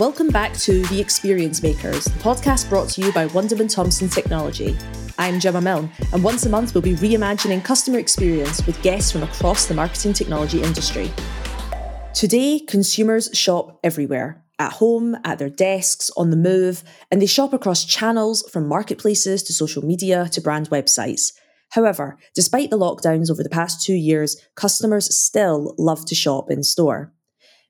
Welcome back to The Experience Makers, the podcast brought to you by Wunderman Thompson Technology. I'm Gemma Milne, and once a month we'll be reimagining customer experience with guests from across the marketing technology industry. Today, consumers shop everywhere at home, at their desks, on the move, and they shop across channels from marketplaces to social media to brand websites. However, despite the lockdowns over the past two years, customers still love to shop in store.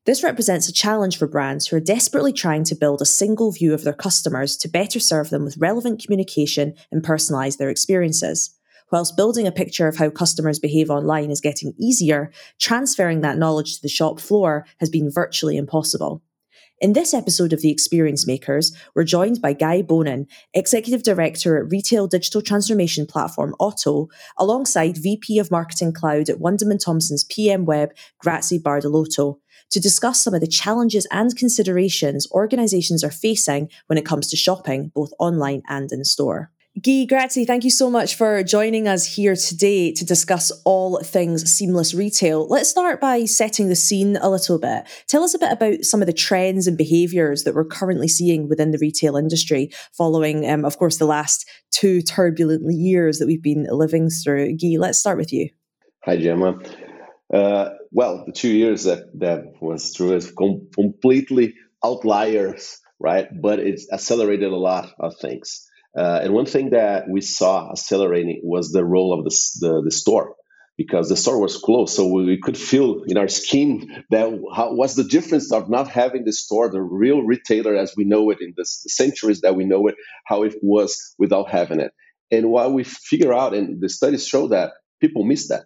This represents a challenge for brands who are desperately trying to build a single view of their customers to better serve them with relevant communication and personalise their experiences. Whilst building a picture of how customers behave online is getting easier, transferring that knowledge to the shop floor has been virtually impossible. In this episode of The Experience Makers, we're joined by Guy Bohnen, Executive Director at retail digital transformation platform Oto, alongside VP of Marketing Cloud at Wunderman Thompson's PM Web, Grazi Sbardelotto, to discuss some of the challenges and considerations organizations are facing when it comes to shopping, both online and in store. Guy Grazi, thank you so much for joining us here today to discuss all things seamless retail. Let's start by setting the scene a little bit. Tell us a bit about some of the trends and behaviours that we're currently seeing within the retail industry following, um, of course, the last two turbulent years that we've been living through. Guy, let's start with you. Hi, Gemma. Uh, well, the two years that, that was through is com- completely outliers, right? But it's accelerated a lot of things. Uh, and one thing that we saw accelerating was the role of the, the, the store because the store was closed. So we could feel in our skin that how, what's the difference of not having the store, the real retailer as we know it in the, the centuries that we know it, how it was without having it. And what we figure out, and the studies show that people miss that.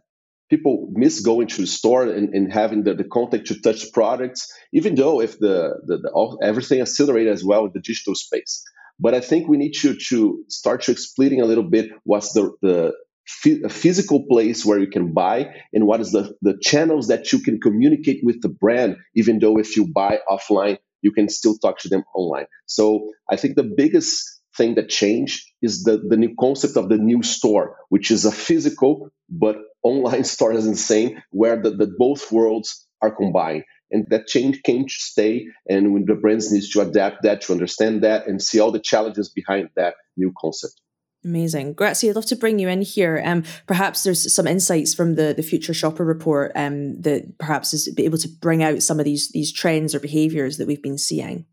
People miss going to the store and, and having the, the contact to touch products, even though if the, the, the all, everything accelerated as well in the digital space. But I think we need to, to start to explaining a little bit what's the, the physical place where you can buy and what is the, the channels that you can communicate with the brand, even though if you buy offline, you can still talk to them online. So I think the biggest thing that changed is the, the new concept of the new store, which is a physical but online store as insane, where the, the both worlds are combined and that change came to stay and when the brands needs to adapt that to understand that and see all the challenges behind that new concept Amazing. Grazi, I'd love to bring you in here. Um, perhaps there's some insights from the, the Future Shopper report um, that perhaps is able to bring out some of these these trends or behaviors that we've been seeing.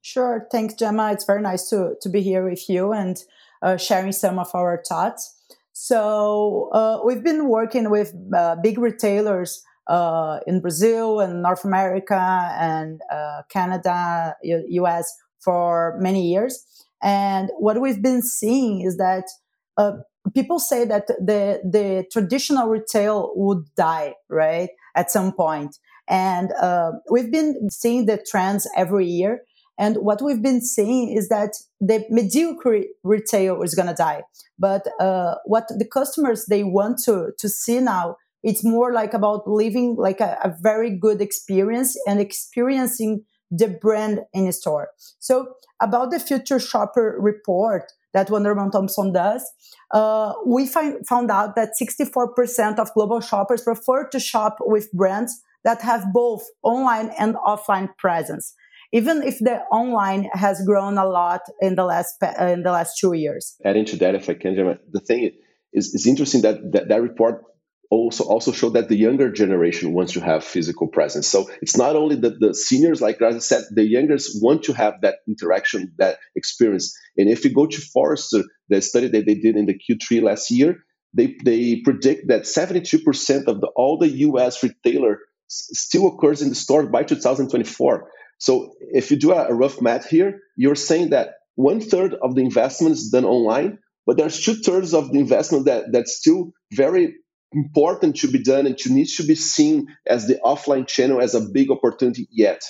Sure. Thanks, Gemma. It's very nice to, to be here with you and uh, sharing some of our thoughts. So uh, we've been working with uh, big retailers uh, in Brazil and North America and uh, Canada, U- US for many years. And what we've been seeing is that uh, people say that the the traditional retail would die, right, at some point. And uh, we've been seeing the trends every year. And what we've been seeing is that the mediocre retail is going to die. But uh, what the customers they want to to see now it's more like about living like a, a very good experience and experiencing the brand in a store. So about the future shopper report that Wunderman Thompson does, uh, we find, found out that 64% of global shoppers prefer to shop with brands that have both online and offline presence, even if the online has grown a lot in the last uh, in the last two years. Adding to that, if I can, the thing is, it's interesting that, that that report also also show that the younger generation wants to have physical presence. So it's not only that the seniors, like I said, the youngers want to have that interaction, that experience. And if you go to Forrester, the study that they did in the Q3 last year, they, they predict that 72% of the, all the US retailer still occurs in the store by 2024. So if you do a, rough math here, you're saying that one third of the investment is done online, but there's two thirds of the investment that that's still very important to be done and to needs to be seen as the offline channel as a big opportunity yet.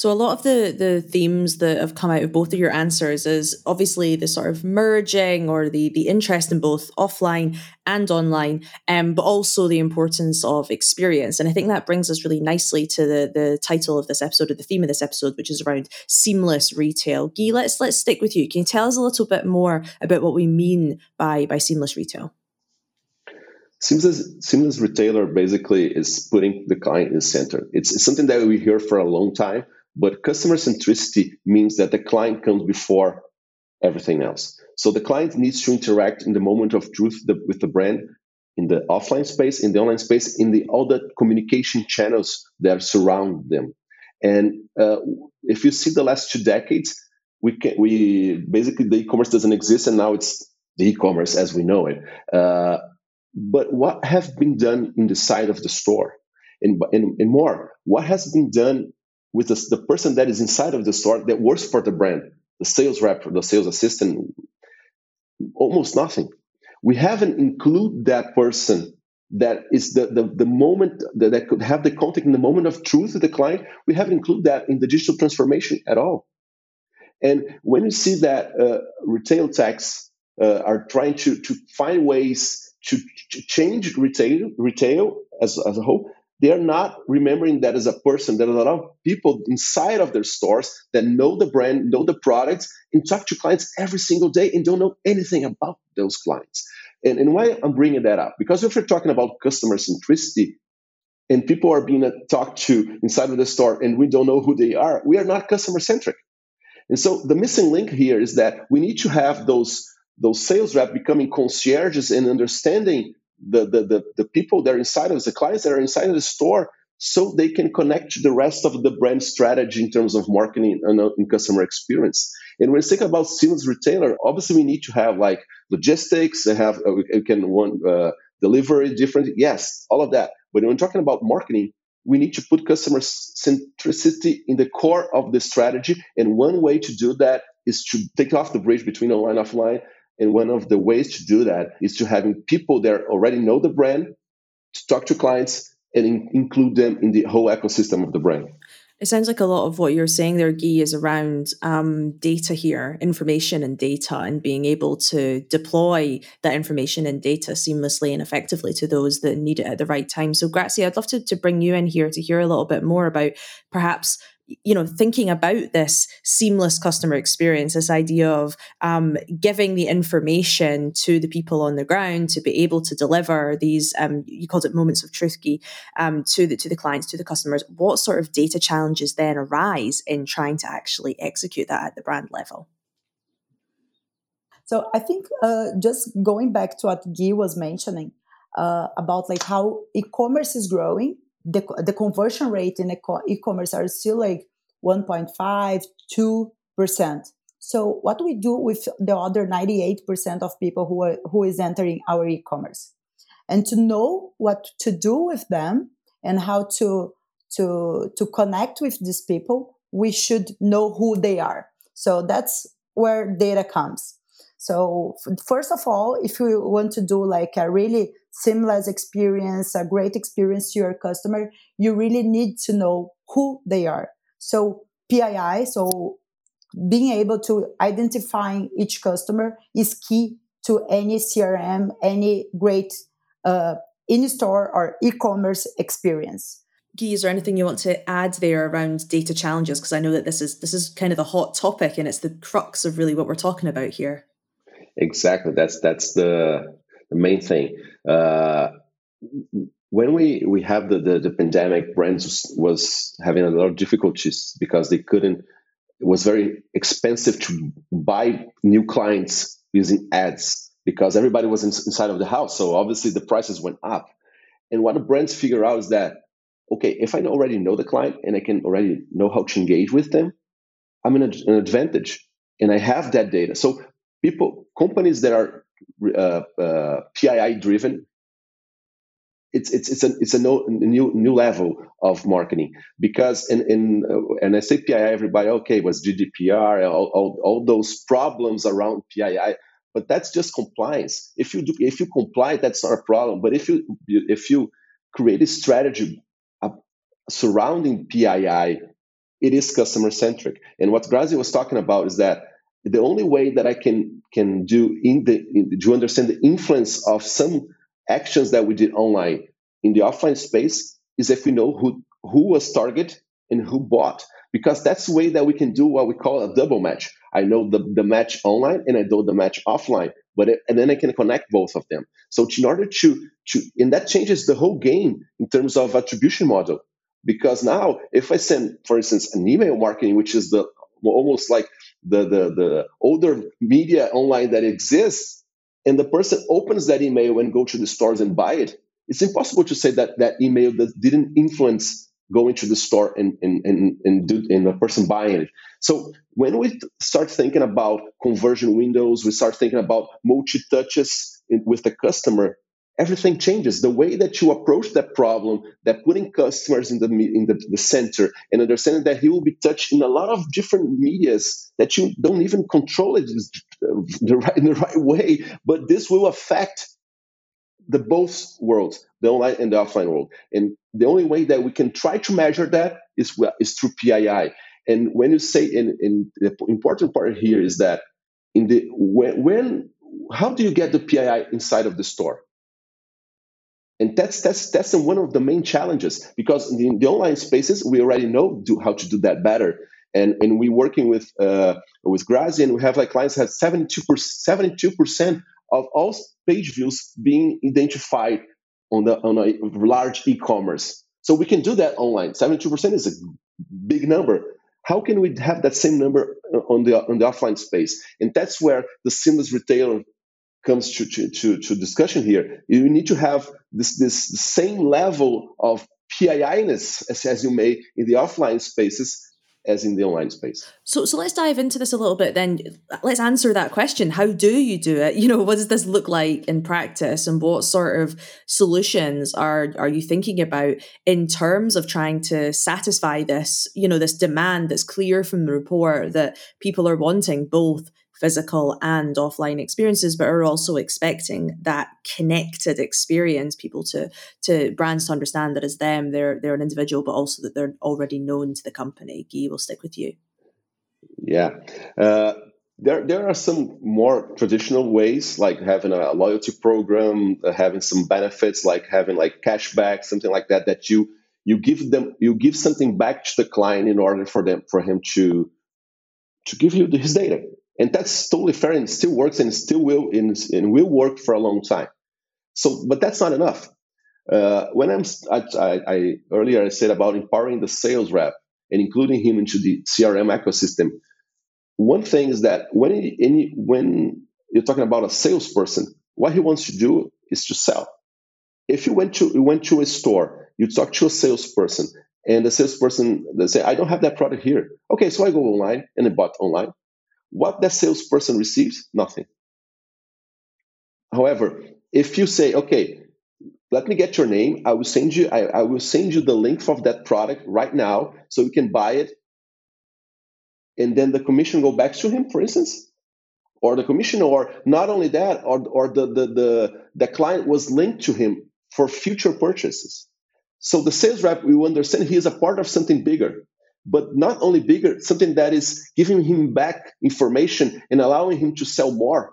So a lot of the the themes that have come out of both of your answers is obviously the sort of merging or the the interest in both offline and online, um, but also the importance of experience. And I think that brings us really nicely to the the title of this episode, or the theme of this episode, which is around seamless retail. Guy, let's let's stick with you. Can you tell us a little bit more about what we mean by by seamless retail? Seamless, seamless retailer basically is putting the client in the center. It's, it's something that we hear for a long time, but customer centricity means that the client comes before everything else. So the client needs to interact in the moment of truth the, with the brand in the offline space, in the online space, in the all the communication channels that surround them. And uh, if you see the last two decades, we can we basically the e-commerce doesn't exist, and now it's the e-commerce as we know it. Uh, but what have been done in the side of the store, and, and, and more, what has been done with the, the person that is inside of the store that works for the brand, the sales rep, the sales assistant, almost nothing. We haven't include that person that is the, the, the moment that, that could have the contact in the moment of truth with the client. We haven't included that in the digital transformation at all. And when you see that uh, retail techs uh, are trying to, to find ways to, to change retail, retail as, as a whole, they are not remembering that as a person. There are a lot of people inside of their stores that know the brand, know the products, and talk to clients every single day and don't know anything about those clients. And, and why I'm bringing that up? Because if you're talking about customer centricity, and people are being talked to inside of the store and we don't know who they are, we are not customer centric. And so the missing link here is that we need to have those those sales reps becoming concierges and understanding the, the, the, the, people that are inside of the clients that are inside of the store, so they can connect to the rest of the brand strategy in terms of marketing and, uh, and customer experience. And when we think about seamless retailer, obviously we need to have like logistics, they have uh, we can one uh, delivery different, yes, all of that. But when we're talking about marketing, we need to put customer centricity in the core of the strategy. And one way to do that is to take off the bridge between online and offline and one of the ways to do that is to having people that already know the brand to talk to clients and in, include them in the whole ecosystem of the brand. It sounds like a lot of what you're saying there, Guy, is around um, data here, information and data, and being able to deploy that information and data seamlessly and effectively to those that need it at the right time. So, Grazi, I'd love to, to bring you in here to hear a little bit more about perhaps you know thinking about this seamless customer experience this idea of um, giving the information to the people on the ground to be able to deliver these um, you called it moments of truth key um, to the to the clients to the customers what sort of data challenges then arise in trying to actually execute that at the brand level? So i think uh, just going back to what guy was mentioning uh, about like how e-commerce is growing the, the conversion rate in e-commerce are still like 1.5 2%. So what we do with the other 98% of people who are who is entering our e-commerce? And to know what to do with them and how to to to connect with these people we should know who they are. So that's where data comes. So first of all if you want to do like a really seamless experience, a great experience to your customer, you really need to know who they are. So PII, so being able to identifying each customer is key to any CRM, any great uh, in-store or e-commerce experience. Guy, is there anything you want to add there around data challenges? Because I know that this is this is kind of the hot topic and it's the crux of really what we're talking about here. Exactly. That's that's the the main thing. Uh, when we, we have the, the, the pandemic, brands was having a lot of difficulties because they couldn't, it was very expensive to buy new clients using ads because everybody was in, inside of the house. So obviously the prices went up. And what the brands figure out is that, okay, if I already know the client and I can already know how to engage with them, I'm in a, an advantage and I have that data. So people, companies that are uh, uh, PII driven, it's it's it's a it's a, no, new new level of marketing because in in uh, and I say PII, everybody okay was GDPR, all, all, all those problems around PII, but that's just compliance. If you do, if you comply, that's not a problem. But if you if you create a strategy surrounding PII, it is customer centric. And what Grazi was talking about is that the only way that I can can do in the in, to understand the influence of some actions that we did online in the offline space is if we know who who was target and who bought because that's the way that we can do what we call a double match. I know the, the match online and i know the match offline but it, and then i can connect both of them. So in order to to and that changes the whole game in terms of attribution model because now if I send, for instance, an email marketing, which is the almost like the the, the older media online that exists, and the person opens that email and go to the stores and buy it, it's impossible to say that that email that didn't influence going to the store and and and and, do, and a person buying it. So when we start thinking about conversion windows, we start thinking about multi touches with the customer everything changes. The way that you approach that problem, that putting customers in the in the, the, center and understanding that he will be touched in a lot of different medias that you don't even control it uh, the right, in the right way, but this will affect the both worlds, the online and the offline world. And the only way that we can try to measure that is is through PII. And when you say, in the important part here is that in the when, when how do you get the PII inside of the store? And that's that's that's one of the main challenges because in the, online spaces we already know do, how to do that better. And and we're working with uh, with Grazi and we have like clients have 72 percent of all page views being identified on the on a large e-commerce. So we can do that online. 72 percent is a big number. How can we have that same number on the on the offline space? And that's where the seamless retailer comes to, to, to, to discussion here, you need to have this, this same level of PII-ness as, as you may in the offline spaces as in the online space. So, so let's dive into this a little bit. Then let's answer that question: How do you do it? You know, what does this look like in practice, and what sort of solutions are are you thinking about in terms of trying to satisfy this? You know, this demand that's clear from the report that people are wanting both physical and offline experiences, but are also expecting that connected experience, people to to brands to understand that as them, they're they're an individual, but also that they're already known to the company. Guy will stick with you. Yeah. Uh, there, there are some more traditional ways, like having a loyalty program, uh, having some benefits, like having like cashback, something like that. That you you give them, you give something back to the client in order for them for him to to give you his data and that's totally fair and still works and still will and, and will work for a long time. So but that's not enough. Uh, when i'm I, I, I, earlier i said about empowering the sales rep and including him into the crm ecosystem one thing is that when when you're talking about a salesperson what he wants to do is to sell. If you went to you went to a store you talk to a salesperson and the salesperson they say i don't have that product here. Okay so i go online and i bought online what that salesperson receives? Nothing. However, if you say, okay, let me get your name, I will send you, I, I will send you the link of that product right now so you can buy it. And then the commission go back to him, for instance, or the commission, or not only that, or, or the, the, the, the client was linked to him for future purchases. So the sales rep will understand he is a part of something bigger but not only bigger, something that is giving him back information and allowing him to sell more.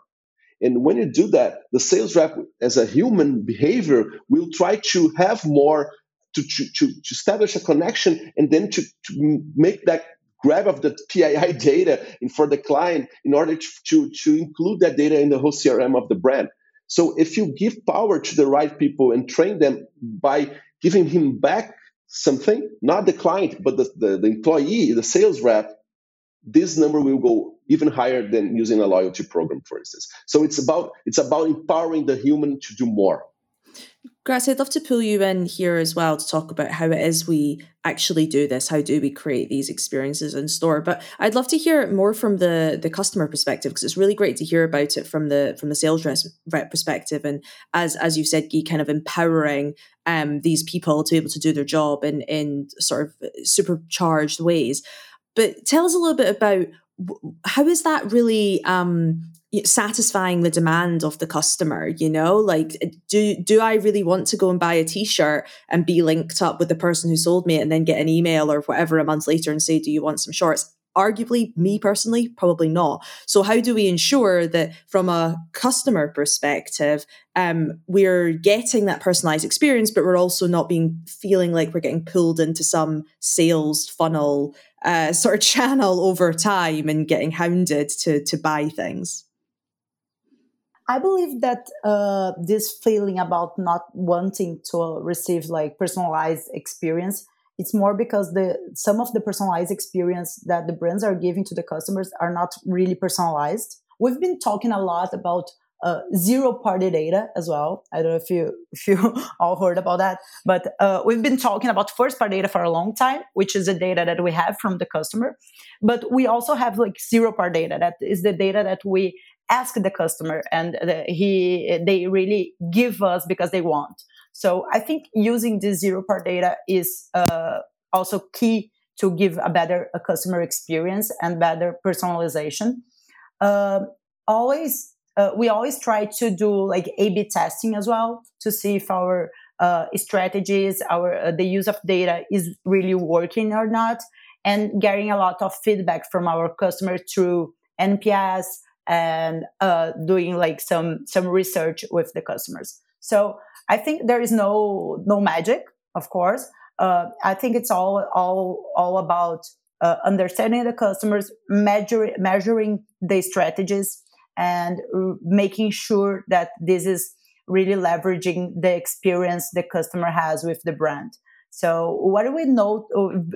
And when you do that, the sales rep, as a human behavior, will try to have more to, to, to, establish a connection and then to, to make that grab of the PII data in for the client in order to, to, to include that data in the whole CRM of the brand. So if you give power to the right people and train them by giving him back something, not the client, but the, the, the employee, the sales rep, this number will go even higher than using a loyalty program, for instance. So it's about it's about empowering the human to do more. Grazi, I'd love to pull you in here as well to talk about how it is we actually do this. How do we create these experiences in store? But I'd love to hear more from the the customer perspective because it's really great to hear about it from the from the sales rep perspective. And as as you said, Guy, kind of empowering um, these people to be able to do their job in in sort of supercharged ways. But tell us a little bit about how is that really um, satisfying the demand of the customer you know? Like do do i really want to go and buy a t-shirt and be linked up with the person who sold me and then get an email or whatever a month later and say do you want some shorts? Arguably me personally probably not. So how do we ensure that from a customer perspective um, we're getting that personalized experience but we're also not being feeling like we're getting pulled into some sales funnel uh, sort of channel over time and getting hounded to to buy things I believe that uh, this feeling about not wanting to receive like personalized experience it's more because the some of the personalized experience that the brands are giving to the customers are not really personalized. We've been talking a lot about uh, zero party data as well. I don't know if you if you all heard about that, but uh, we've been talking about first party data for a long time, which is the data that we have from the customer. But we also have like zero party data. That is the data that we ask the customer, and the, he they really give us because they want. So I think using this zero party data is uh, also key to give a better a customer experience and better personalization. Uh, always uh, we always try to do like A/B testing as well to see if our uh, strategies, our uh, the use of data is really working or not, and getting a lot of feedback from our customers through NPS and uh, doing like some some research with the customers. So I think there is no no magic, of course. Uh, I think it's all all all about understanding the customers, measure, measuring the strategies, and making sure that this is really leveraging the experience the customer has with the brand. So what do we know?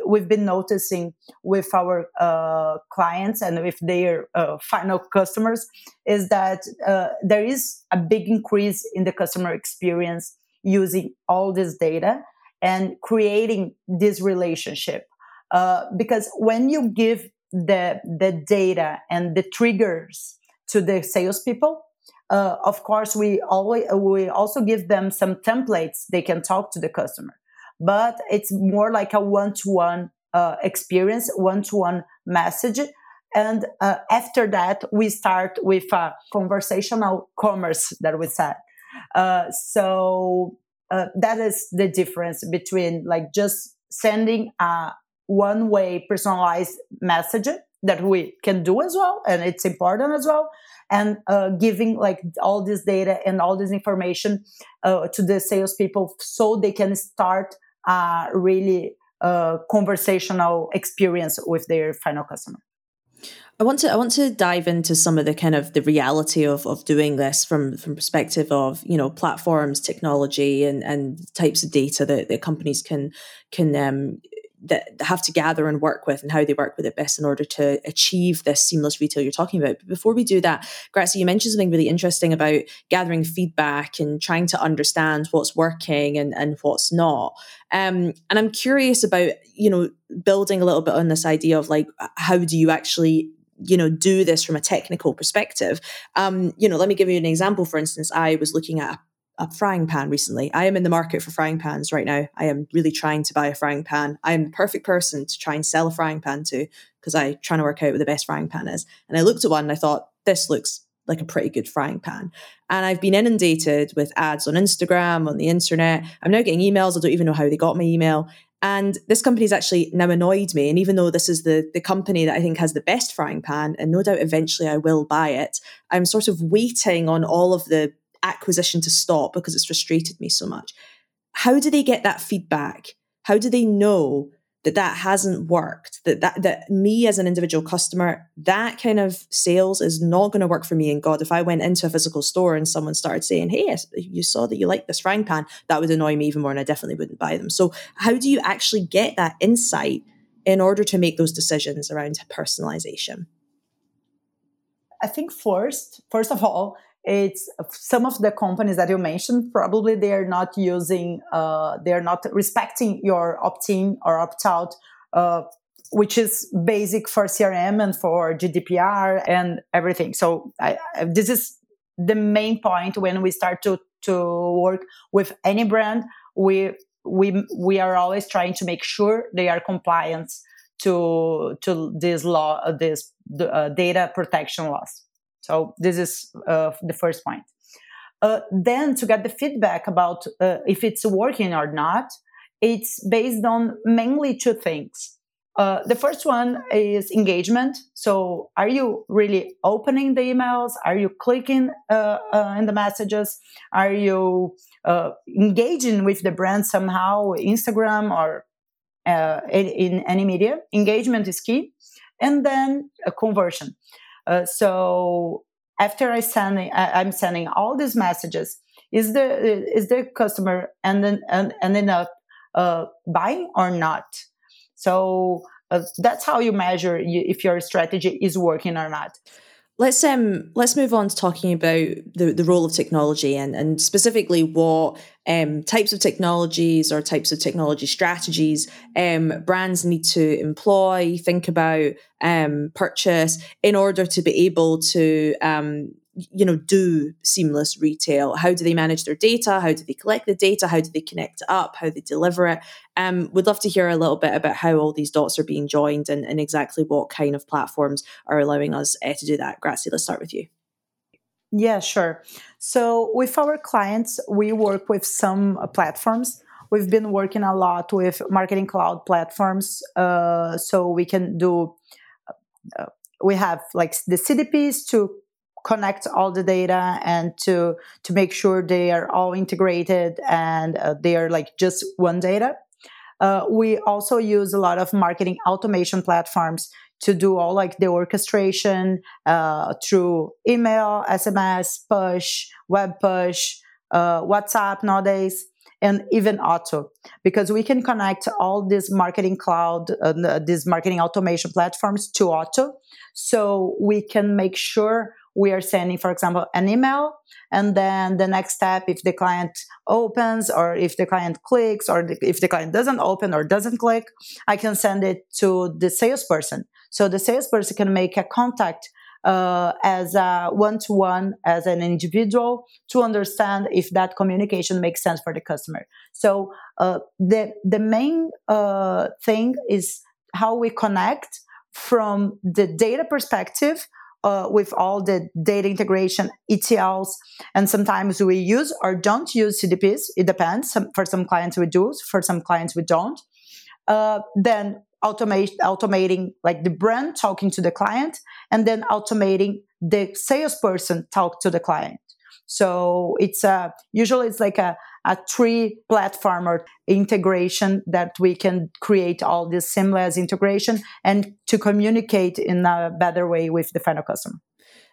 We've been noticing with our uh, clients and with their uh, final customers is that uh, there is a big increase in the customer experience using all this data and creating this relationship. Uh, because when you give the the data and the triggers to the salespeople. Uh, of course, we always we also give them some templates they can talk to the customer, but it's more like a one-to-one uh, experience, one-to-one message. And uh, after that, we start with a conversational commerce that we said. Uh, so uh, that is the difference between like just sending a one-way personalized message that we can do as well and it's important as well and uh, giving like all this data and all this information uh, to the salespeople so they can start a really uh, conversational experience with their final customer. I want to I want to dive into some of the kind of the reality of of doing this from from perspective of you know platforms, technology, and and types of data that, that companies can can um, that have to gather and work with and how they work with it best in order to achieve this seamless retail you're talking about. But before we do that, Grazia, you mentioned something really interesting about gathering feedback and trying to understand what's working and, and what's not. Um, and I'm curious about, you know, building a little bit on this idea of like, how do you actually you know do this from a technical perspective um you know let me give you an example for instance i was looking at a frying pan recently. I am in the market for frying pans right now. I am really trying to buy a frying pan. I am the perfect person to try and sell a frying pan to because I'm trying to work out what the best frying pan is. And I looked at one and I thought, this looks like a pretty good frying pan. And I've been inundated with ads on Instagram, on the internet. I'm now getting emails. I don't even know how they got my email. And this company has actually now annoyed me. And even though this is the, the company that I think has the best frying pan, and no doubt eventually I will buy it, I'm sort of waiting on all of the acquisition to stop because it's frustrated me so much. How do they get that feedback? How do they know that that hasn't worked? That that that me as an individual customer, that kind of sales is not going to work for me. And God, if I went into a physical store and someone started saying, "Hey, you saw that you like this frying pan," that would annoy me even more, and I definitely wouldn't buy them. So, how do you actually get that insight in order to make those decisions around personalization? I think first, first of all, it's some of the companies that you mentioned probably they are not using uh, they are not respecting your opt-in or opt-out uh, which is basic for crm and for gdpr and everything. So I, this is the main point when we start to to work with any brand. We we we are always trying to make sure they are compliant to to this law this uh, data protection laws so this is uh, the first point. Uh, then to get the feedback about uh, if it's working or not, it's based on mainly two things. Uh, the first one is engagement. So, are you really opening the emails? Are you clicking uh, uh, in the messages? Are you engaging with the brand somehow, Instagram or in, in any media? Engagement is key. And then a conversion. Uh, so after I send, I'm sending all these messages. Is the is the customer and then and ending up uh, buying or not. So uh, that's how you measure if your strategy is working or not. Let's um let's move on to talking about the, the role of technology and, and specifically what um, types of technologies or types of technology strategies um, brands need to employ, think about, um, purchase in order to be able to um, you know do seamless retail. How do they manage their data? How do they collect the data? How do they connect it up? How they deliver it? Um would love to hear a little bit about how all these dots are being joined and, and exactly what kind of platforms are allowing us uh, to do that. Grazi. Let's start with you. Yeah sure. So with our clients we work with some uh, platforms. We've been working a lot with marketing cloud platforms uh, so we can do uh, we have like the cdps to connect all the data and to to make sure they are all integrated and uh, they are like just one data. Uh, we also use a lot of marketing automation platforms to do all like the orchestration uh, through email sms push web push uh, whatsapp nowadays and even Oto. Because we can connect all these marketing cloud uh, these marketing automation platforms to Oto so we can make sure we are sending, for example, an email. And then the next step, if the client opens or if the client clicks or if the client doesn't open or doesn't click, I can send it to the salesperson. So the salesperson can make a contact uh, as a one-to-one as an individual to understand if that communication makes sense for the customer so uh, the the main uh, thing is how we connect from the data perspective uh, with all the data integration ETLs, and sometimes we use or don't use CDPs. It depends. For some clients we do, for some clients we don't. Uh, then automate automating like the brand talking to the client, and then automating the salesperson talk to the client. So it's a usually it's like a a tree platform or integration that we can create all this seamless integration and to communicate in a better way with the final customer.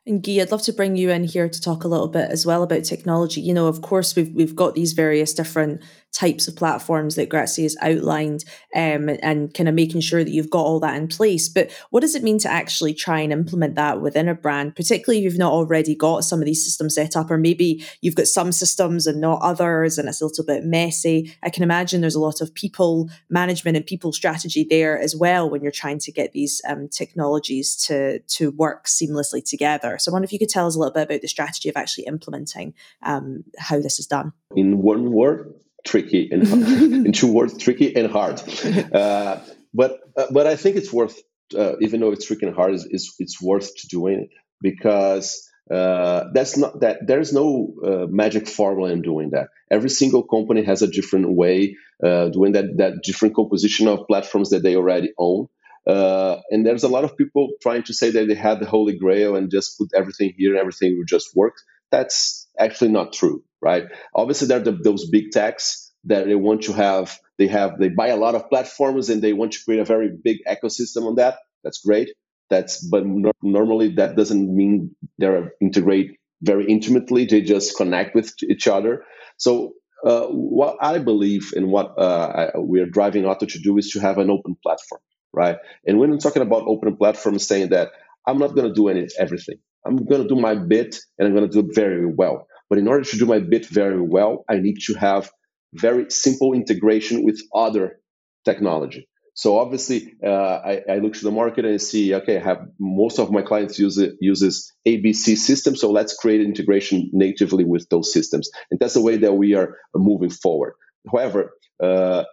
And Guy, I'd love to bring you in here to talk a little bit as well about technology. You know, of course, we've we've got these various different types of platforms that Grazi has outlined um, and kind of making sure that you've got all that in place. But what does it mean to actually try and implement that within a brand, particularly if you've not already got some of these systems set up, or maybe you've got some systems and not others, and it's a little bit messy? I can imagine there's a lot of people management and people strategy there as well when you're trying to get these um, technologies to, to work seamlessly together. So I wonder if you could tell us a little bit about the strategy of actually implementing um, how this is done. In one word, tricky and in two words, tricky and hard. Uh, but uh, but I think it's worth, uh, even though it's tricky and hard, is, it's worth doing it because uh, that's not that there's no uh, magic formula in doing that. Every single company has a different way uh, doing that that different composition of platforms that they already own. And there's a lot of people trying to say that they had the holy grail and just put everything here and everything will just work. That's actually not true right? Obviously, there are the, those big techs that they want to have. They have they buy a lot of platforms and they want to create a very big ecosystem on that. That's great. That's but no, normally that doesn't mean they're integrate very intimately. They just connect with each other. So uh, what I believe and what uh, we are driving Oto to do is to have an open platform, right? And when I'm talking about open platform, saying that I'm not going to do any everything. I'm going to do my bit and I'm going to do it very well. But in order to do my bit very well, I need to have very simple integration with other technology. So obviously, uh, I, I, look to the market and see, okay, I have most of my clients use it, uses ABC system, so let's create integration natively with those systems, and that's the way that we are moving forward. However, uh,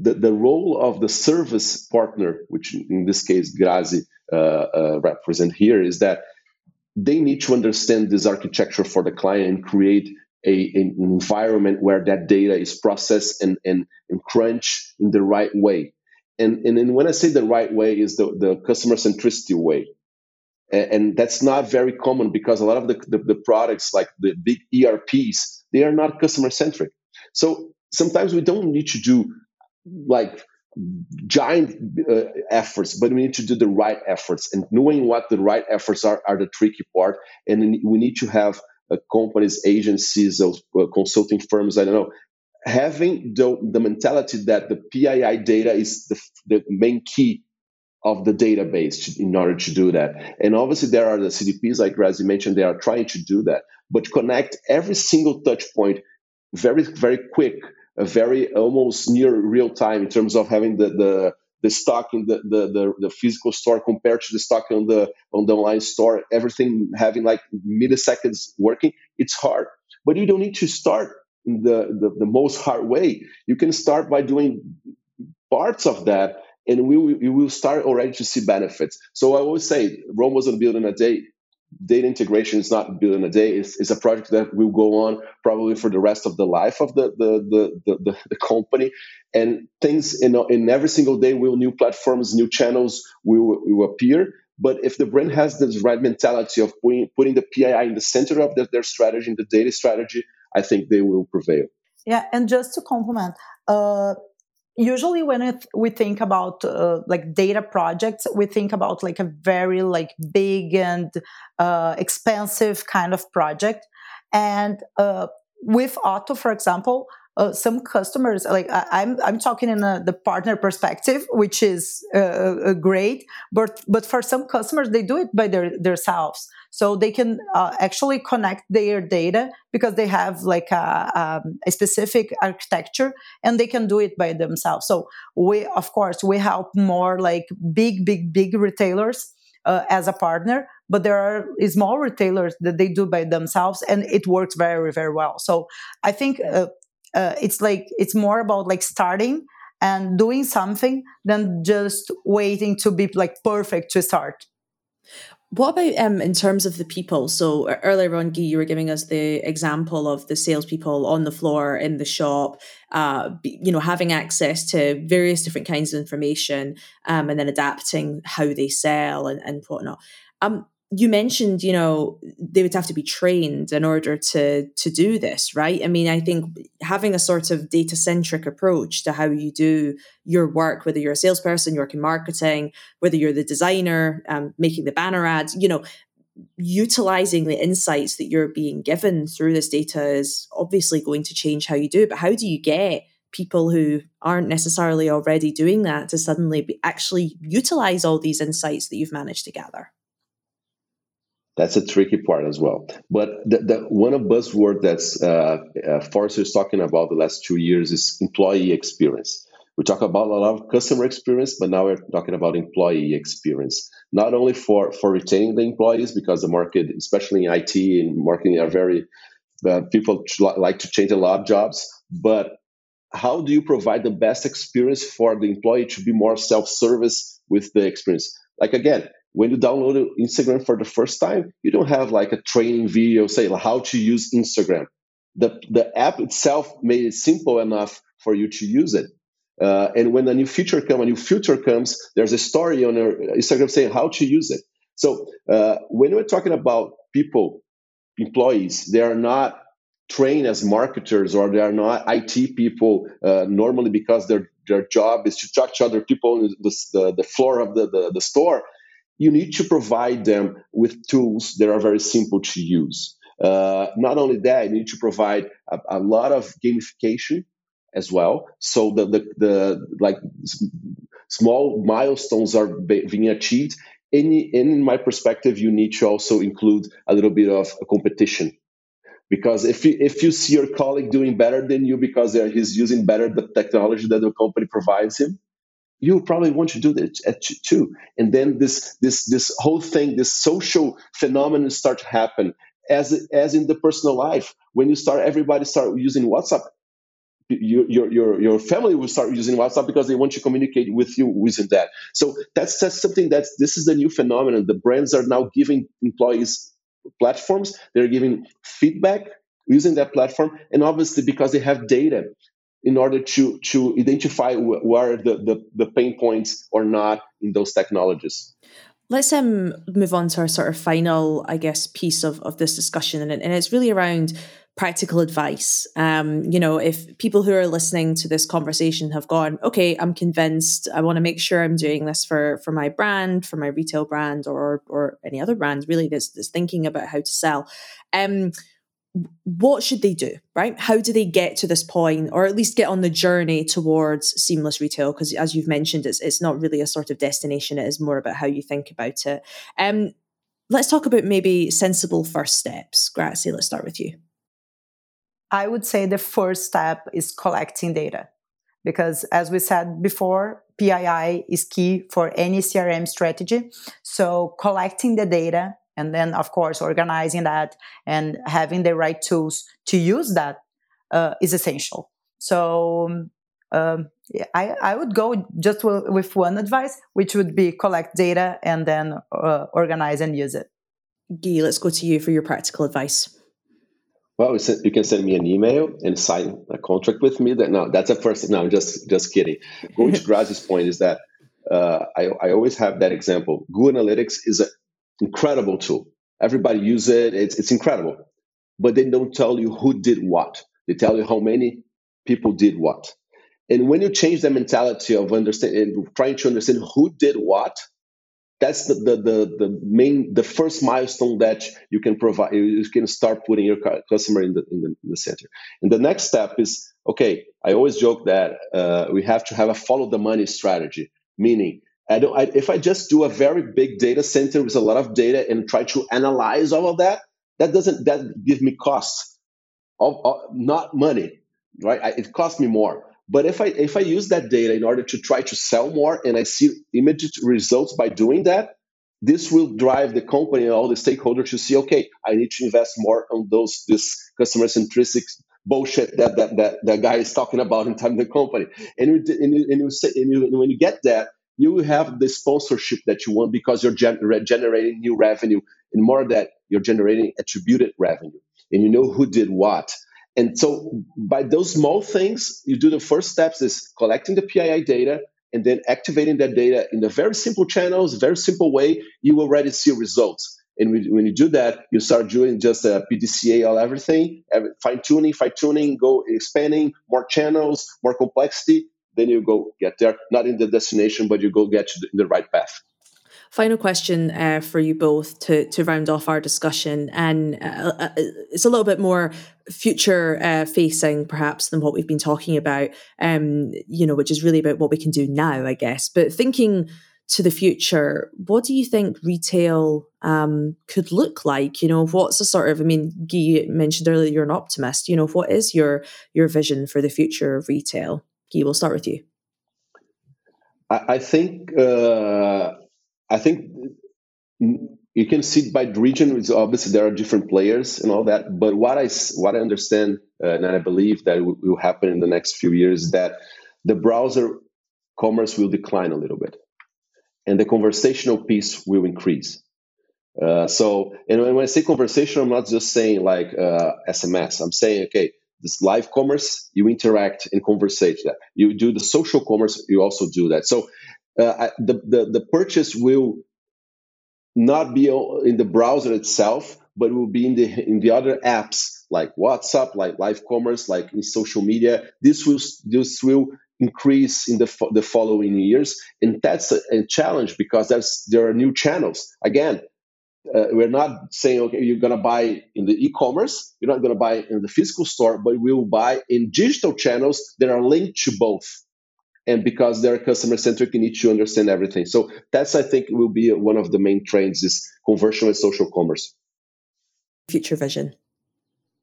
the the role of the service partner, which in this case Grazi uh, uh represent here, is that they need to understand this architecture for the client and create a, an environment where that data is processed and, and, and crunched in the right way. And, and, and when I say the right way is the, the customer centricity way. And, and that's not very common because a lot of the, the, the products like the big ERPs, they are not customer centric. So sometimes we don't need to do like giant uh, efforts, but we need to do the right efforts. And knowing what the right efforts are are the tricky part. And we need to have uh, companies, agencies, those uh, consulting firms. I don't know having the, the mentality that the PII data is the, the main key of the database in order to do that. And obviously, there are the CDPs, like Grazi mentioned, they are trying to do that, but connect every single touch point very, very quick, very almost near real time in terms of having the, the the stock in the, the, the, the, physical store compared to the stock on the on the online store, everything having like milliseconds working, it's hard. But you don't need to start the, the, the most hard way. You can start by doing parts of that and we you will start already to see benefits. So I always say Rome wasn't built in a day. Data integration is not built in a day. It's, it's, a project that will go on probably for the rest of the life of the the the, the, the company. And things in, in every single day will new platforms, new channels will, will appear. But if the brand has the right mentality of putting, putting the PII in the center of the, their strategy, in the data strategy, I think they will prevail. Yeah, and just to complement, uh, usually when we think about uh, like data projects, we think about like a very like big and uh, expensive kind of project. And uh, with Oto, for example, uh, some customers like I, am I'm, I'm talking in a, the partner perspective which is uh, uh, great but but for some customers they do it by their themselves. So they can uh, actually connect their data because they have like a, um, a, specific architecture and they can do it by themselves. So we of course we help more like big big big retailers uh, as a partner but there are small retailers that they do by themselves and it works very very well. So i think uh, it's like it's more about like starting and doing something than just waiting to be like perfect to start what about um, in terms of the people? So earlier on, Guy, you were giving us the example of the salespeople on the floor in the shop, uh, you know, having access to various different kinds of information, um, and then adapting how they sell and, and whatnot. Um, you mentioned you know they would have to be trained in order to to do this right? I mean i think having a sort of data centric approach to how you do your work whether you're a salesperson you work in marketing whether you're the designer um, making the banner ads you know utilizing the insights that you're being given through this data is obviously going to change how you do it. But how do you get people who aren't necessarily already doing that to suddenly be, actually utilize all these insights that you've managed to gather that's a tricky part as well. But the, the one of buzzword that's uh, uh, Forrester is talking about the last two years is employee experience. We talk about a lot of customer experience, but now we're talking about employee experience. Not only for for retaining the employees, because the market, especially in IT and marketing, are very uh, people like to change a lot of jobs, but how do you provide the best experience for the employee to be more self-service with the experience? Like again, when you download Instagram for the first time, you don't have like a training video say how to use Instagram. The, the app itself made it simple enough for you to use it. Uh, and when a new feature comes, a new filter comes, there's a story on Instagram saying how to use it. So uh, when we're talking about people, employees, they are not trained as marketers or they are not IT people uh, normally because their their job is to talk to other people on the, the, the floor of the, the, the store you need to provide them with tools that are very simple to use. Uh, not only that, you need to provide a, a lot of gamification as well. So the the, the like small milestones are being achieved. In, in my perspective, you need to also include a little bit of a competition. Because if you, if you see your colleague doing better than you because he's using better the technology that the company provides him, you probably want to do that too. And then this this this whole thing this social phenomenon start to happen. As as in the personal life when you start everybody start using whatsapp your, your your your family will start using whatsapp because they want to communicate with you using that. So that's that's something that's this is the new phenomenon. The brands are now giving employees platforms. They're giving feedback using that platform. And obviously because they have data in order to to identify where the, the, the pain points or not in those technologies. Let's um, move on to our sort of final, I guess, piece of, of this discussion, and, and it's really around practical advice. Um, you know, if people who are listening to this conversation have gone, okay, I'm convinced, I want to make sure I'm doing this for for my brand, for my retail brand, or or any other brand, really that's, that's thinking about how to sell. Um, what should they do, right? How do they get to this point, or at least get on the journey towards seamless retail? Because as you've mentioned, it's it's not really a sort of destination; it is more about how you think about it. Um, let's talk about maybe sensible first steps. Grazi, let's start with you. I would say the first step is collecting data, because as we said before, PII is key for any CRM strategy. So collecting the data and then of course organizing that and having the right tools to use that uh, is essential so um, I, I would go just with one advice which would be collect data and then uh, organize and use it Guil let's go to you for your practical advice well, you can send me an email and sign a contract with me. That no, that's a first. No, I'm just just kidding. Going to Grazi's point is that uh, I, I always have that example. Google Analytics is a incredible tool. Everybody use it. It's, it's incredible. But they don't tell you who did what. They tell you how many people did what. And when you change the mentality of understanding, trying to understand who did what, that's the, the, the, the, main, the first milestone that you can provide. You can start putting your customer in the, in the, in the center. And the next step is, okay, I always joke that uh, we have to have a follow the money strategy, meaning I don't, I, if I just do a very big data center with a lot of data and try to analyze all of that, that doesn't that give me costs, of, of, not money, right? I, it costs me more. But if I if I use that data in order to try to sell more and I see immediate results by doing that, this will drive the company and all the stakeholders to see, okay, I need to invest more on those this customer centric bullshit that that that, that guy is talking about in time the company. And you, and you, and you, say, and you, and when you get that, you have the sponsorship that you want because you're gener- generating new revenue and more that you're generating attributed revenue and you know who did what. And so by those small things you do the first steps is collecting the pii data and then activating that data in a very simple channels very simple way you already see results. And when you do that you start doing just a pdca all everything fine tuning fine tuning go expanding more channels more complexity then you go get there, not in the destination, but you go get to the, the right path. Final question uh, for you both to to round off our discussion, and uh, uh, it's a little bit more future uh, facing perhaps than what we've been talking about. Um, you know, which is really about what we can do now, I guess. But thinking to the future, what do you think retail um, could look like? You know, what's the sort of? I mean, Guil mentioned earlier you're an optimist. You know, what is your your vision for the future of retail? Guil, we'll start with you. I, think uh, I think you can see by the region. It's obviously there are different players and all that. But what I what I understand uh, and I believe that will, will happen in the next few years that the browser commerce will decline a little bit, and the conversational piece will increase. Uh, so, and when I say conversation, I'm not just saying like uh, SMS. I'm saying, okay, this live commerce, you interact and conversate that. You do the social commerce, you also do that. So uh, the, the, the purchase will not be in the browser itself, but will be in the in the other apps like WhatsApp, like live commerce, like in social media. This will this will increase in the the following years, and that's a, a challenge because there's there are new channels. Again, uh, we're not saying okay you're going to buy in the e-commerce you're not going to buy in the physical store but we will buy in digital channels that are linked to both. And because they're customer centric you need to understand everything. So that's i think will be one of the main trends is conversion and social commerce. Future vision.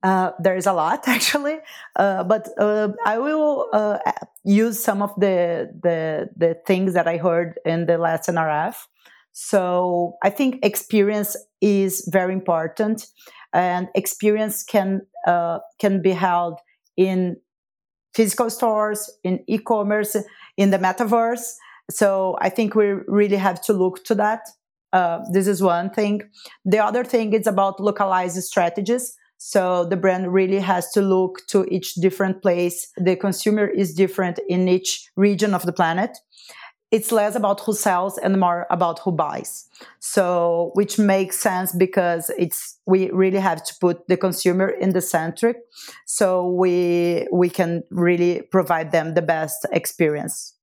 Uh, there is a lot actually, uh, but uh, I will uh, use some of the, the the things that I heard in the last NRF so I think experience is very important, and experience can uh, can be held in physical stores, in e-commerce, in the metaverse. So I think we really have to look to that. Uh, this is one thing. The other thing is about localized strategies. So the brand really has to look to each different place. The consumer is different in each region of the planet it's less about who sells and more about who buys. So, which makes sense because it's we really have to put the consumer in the center, so we we can really provide them the best experience.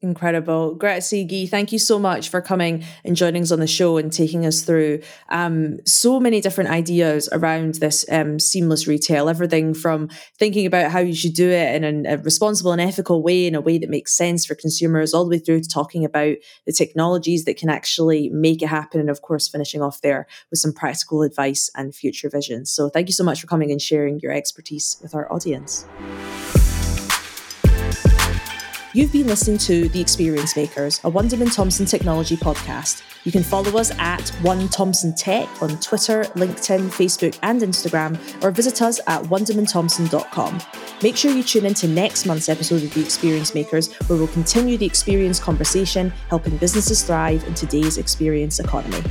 Incredible. Greta Sigi, thank you so much for coming and joining us on the show and taking us through um, so many different ideas around this um, seamless retail. Everything from thinking about how you should do it in a, a responsible and ethical way, in a way that makes sense for consumers, all the way through to talking about the technologies that can actually make it happen. And of course, finishing off there with some practical advice and future visions. So thank you so much for coming and sharing your expertise with our audience. You've been listening to The Experience Makers, a Wunderman Thompson technology podcast. You can follow us at One Thompson Tech on Twitter, LinkedIn, Facebook, and Instagram, or visit us at wundermanthompson.com. Make sure you tune in to next month's episode of The Experience Makers, where we'll continue the experience conversation, helping businesses thrive in today's experience economy.